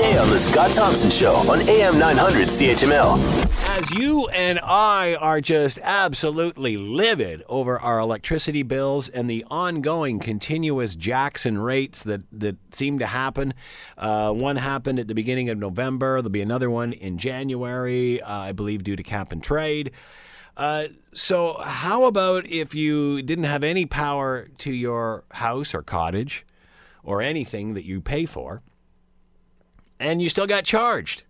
weekday on The Scott Thompson Show on AM 900 CHML. As you and I are just absolutely livid over our electricity bills and the ongoing continuous jacks and rates that, that seem to happen. Uh, one happened at the beginning of November. There'll be another one in January, uh, I believe, due to cap and trade. Uh, so, how about if you didn't have any power to your house or cottage or anything that you pay for, and you still got charged?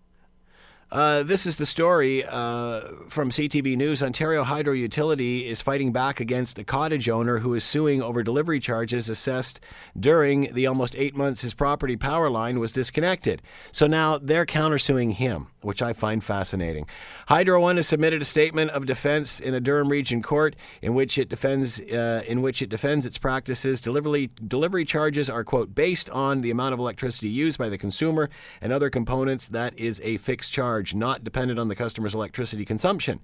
Uh, this is the story uh, from CTV News. Ontario Hydro Utility is fighting back against a cottage owner who is suing over delivery charges assessed during the almost eight months his property power line was disconnected. So now they're countersuing him, which I find fascinating. Hydro One has submitted a statement of defense in a Durham Region Court in which it defends uh, in which it defends its practices. Delivery delivery charges are quote based on the amount of electricity used by the consumer and other components. That is a fixed charge charge, not dependent on the customer's electricity consumption.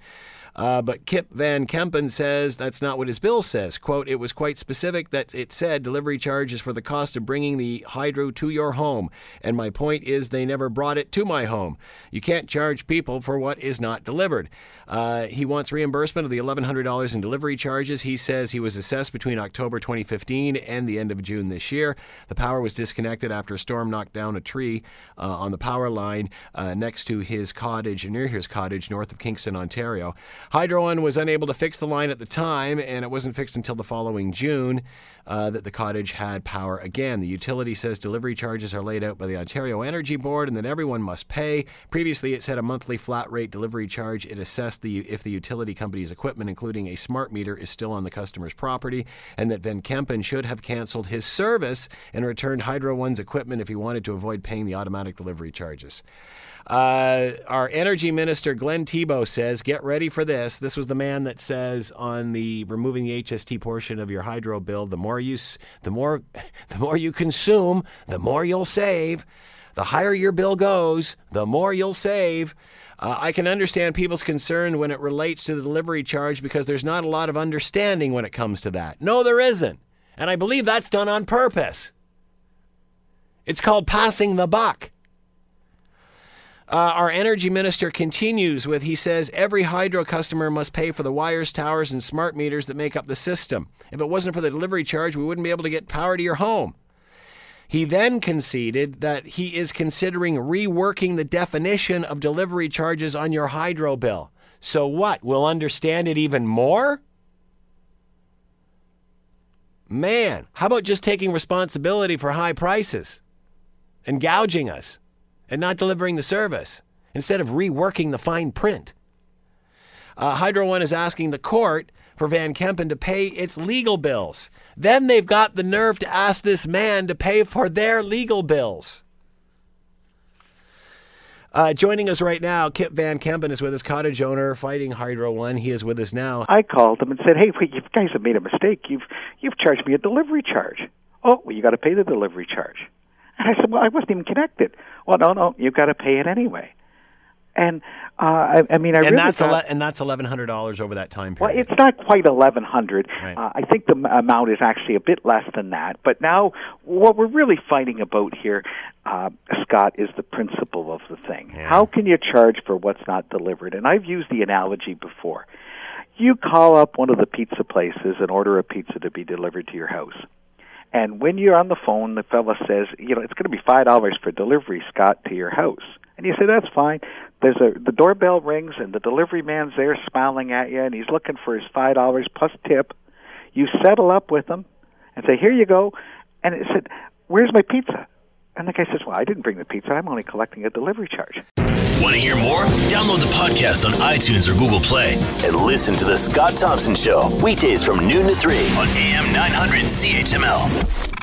Uh, but Kip Van Kempen says that's not what his bill says. Quote, it was quite specific that it said delivery charge is for the cost of bringing the hydro to your home. And my point is they never brought it to my home. You can't charge people for what is not delivered. Uh, he wants reimbursement of the $1,100 in delivery charges. He says he was assessed between October 2015 and the end of June this year. The power was disconnected after a storm knocked down a tree uh, on the power line uh, next to his cottage, near his cottage, north of Kingston, Ontario. Hydro One was unable to fix the line at the time, and it wasn't fixed until the following June uh, that the cottage had power again. The utility says delivery charges are laid out by the Ontario Energy Board and that everyone must pay. Previously, it said a monthly flat rate delivery charge. It assessed the if the utility company's equipment, including a smart meter, is still on the customer's property, and that Van Kempen should have canceled his service and returned Hydro One's equipment if he wanted to avoid paying the automatic delivery charges. Uh, our energy minister, Glenn Thibeault, says, get ready for this. This was the man that says on the removing the HST portion of your hydro bill, the more you, the more, the more you consume, the more you'll save. The higher your bill goes, the more you'll save. Uh, I can understand people's concern when it relates to the delivery charge because there's not a lot of understanding when it comes to that. No, there isn't. And I believe that's done on purpose. It's called passing the buck. Uh, our energy minister continues with he says every hydro customer must pay for the wires, towers, and smart meters that make up the system. If it wasn't for the delivery charge, we wouldn't be able to get power to your home. He then conceded that he is considering reworking the definition of delivery charges on your hydro bill. So what? We'll understand it even more? Man, how about just taking responsibility for high prices and gouging us? and not delivering the service instead of reworking the fine print. Uh, Hydro One is asking the court for Van Kempen to pay its legal bills. Then they've got the nerve to ask this man to pay for their legal bills. Uh, joining us right now, Kip Van Kempen is with us, cottage owner, fighting Hydro One. He is with us now. I called him and said, "Hey, wait, you guys have made a mistake. You've you've charged me a delivery charge. Oh, well, you got to pay the delivery charge." And I said, well, I wasn't even connected. Well, no, no, you've got to pay it anyway. And uh, I, I mean, I and really that's ele- and that's eleven hundred dollars over that time period. well, it's not quite eleven hundred. Right. Uh, I think the m- amount is actually a bit less than that. But now, what we're really fighting about here, uh, Scott, is the principle of the thing. Yeah. How can you charge for what's not delivered? And I've used the analogy before. You call up one of the pizza places and order a pizza to be delivered to your house. And when you're on the phone, the fella says, you know, it's going to be five dollars for delivery, Scott, to your house. And you say, that's fine. There's a the doorbell rings and the delivery man's there smiling at you, and he's looking for his five dollars plus tip. You settle up with him and say, here you go. And it said, where's my pizza? And the guy says, well, I didn't bring the pizza. I'm only collecting a delivery charge. Want to hear more? Download the podcast on iTunes or Google Play and listen to The Scott Thompson Show weekdays from noon to 3 on AM 900 CHML.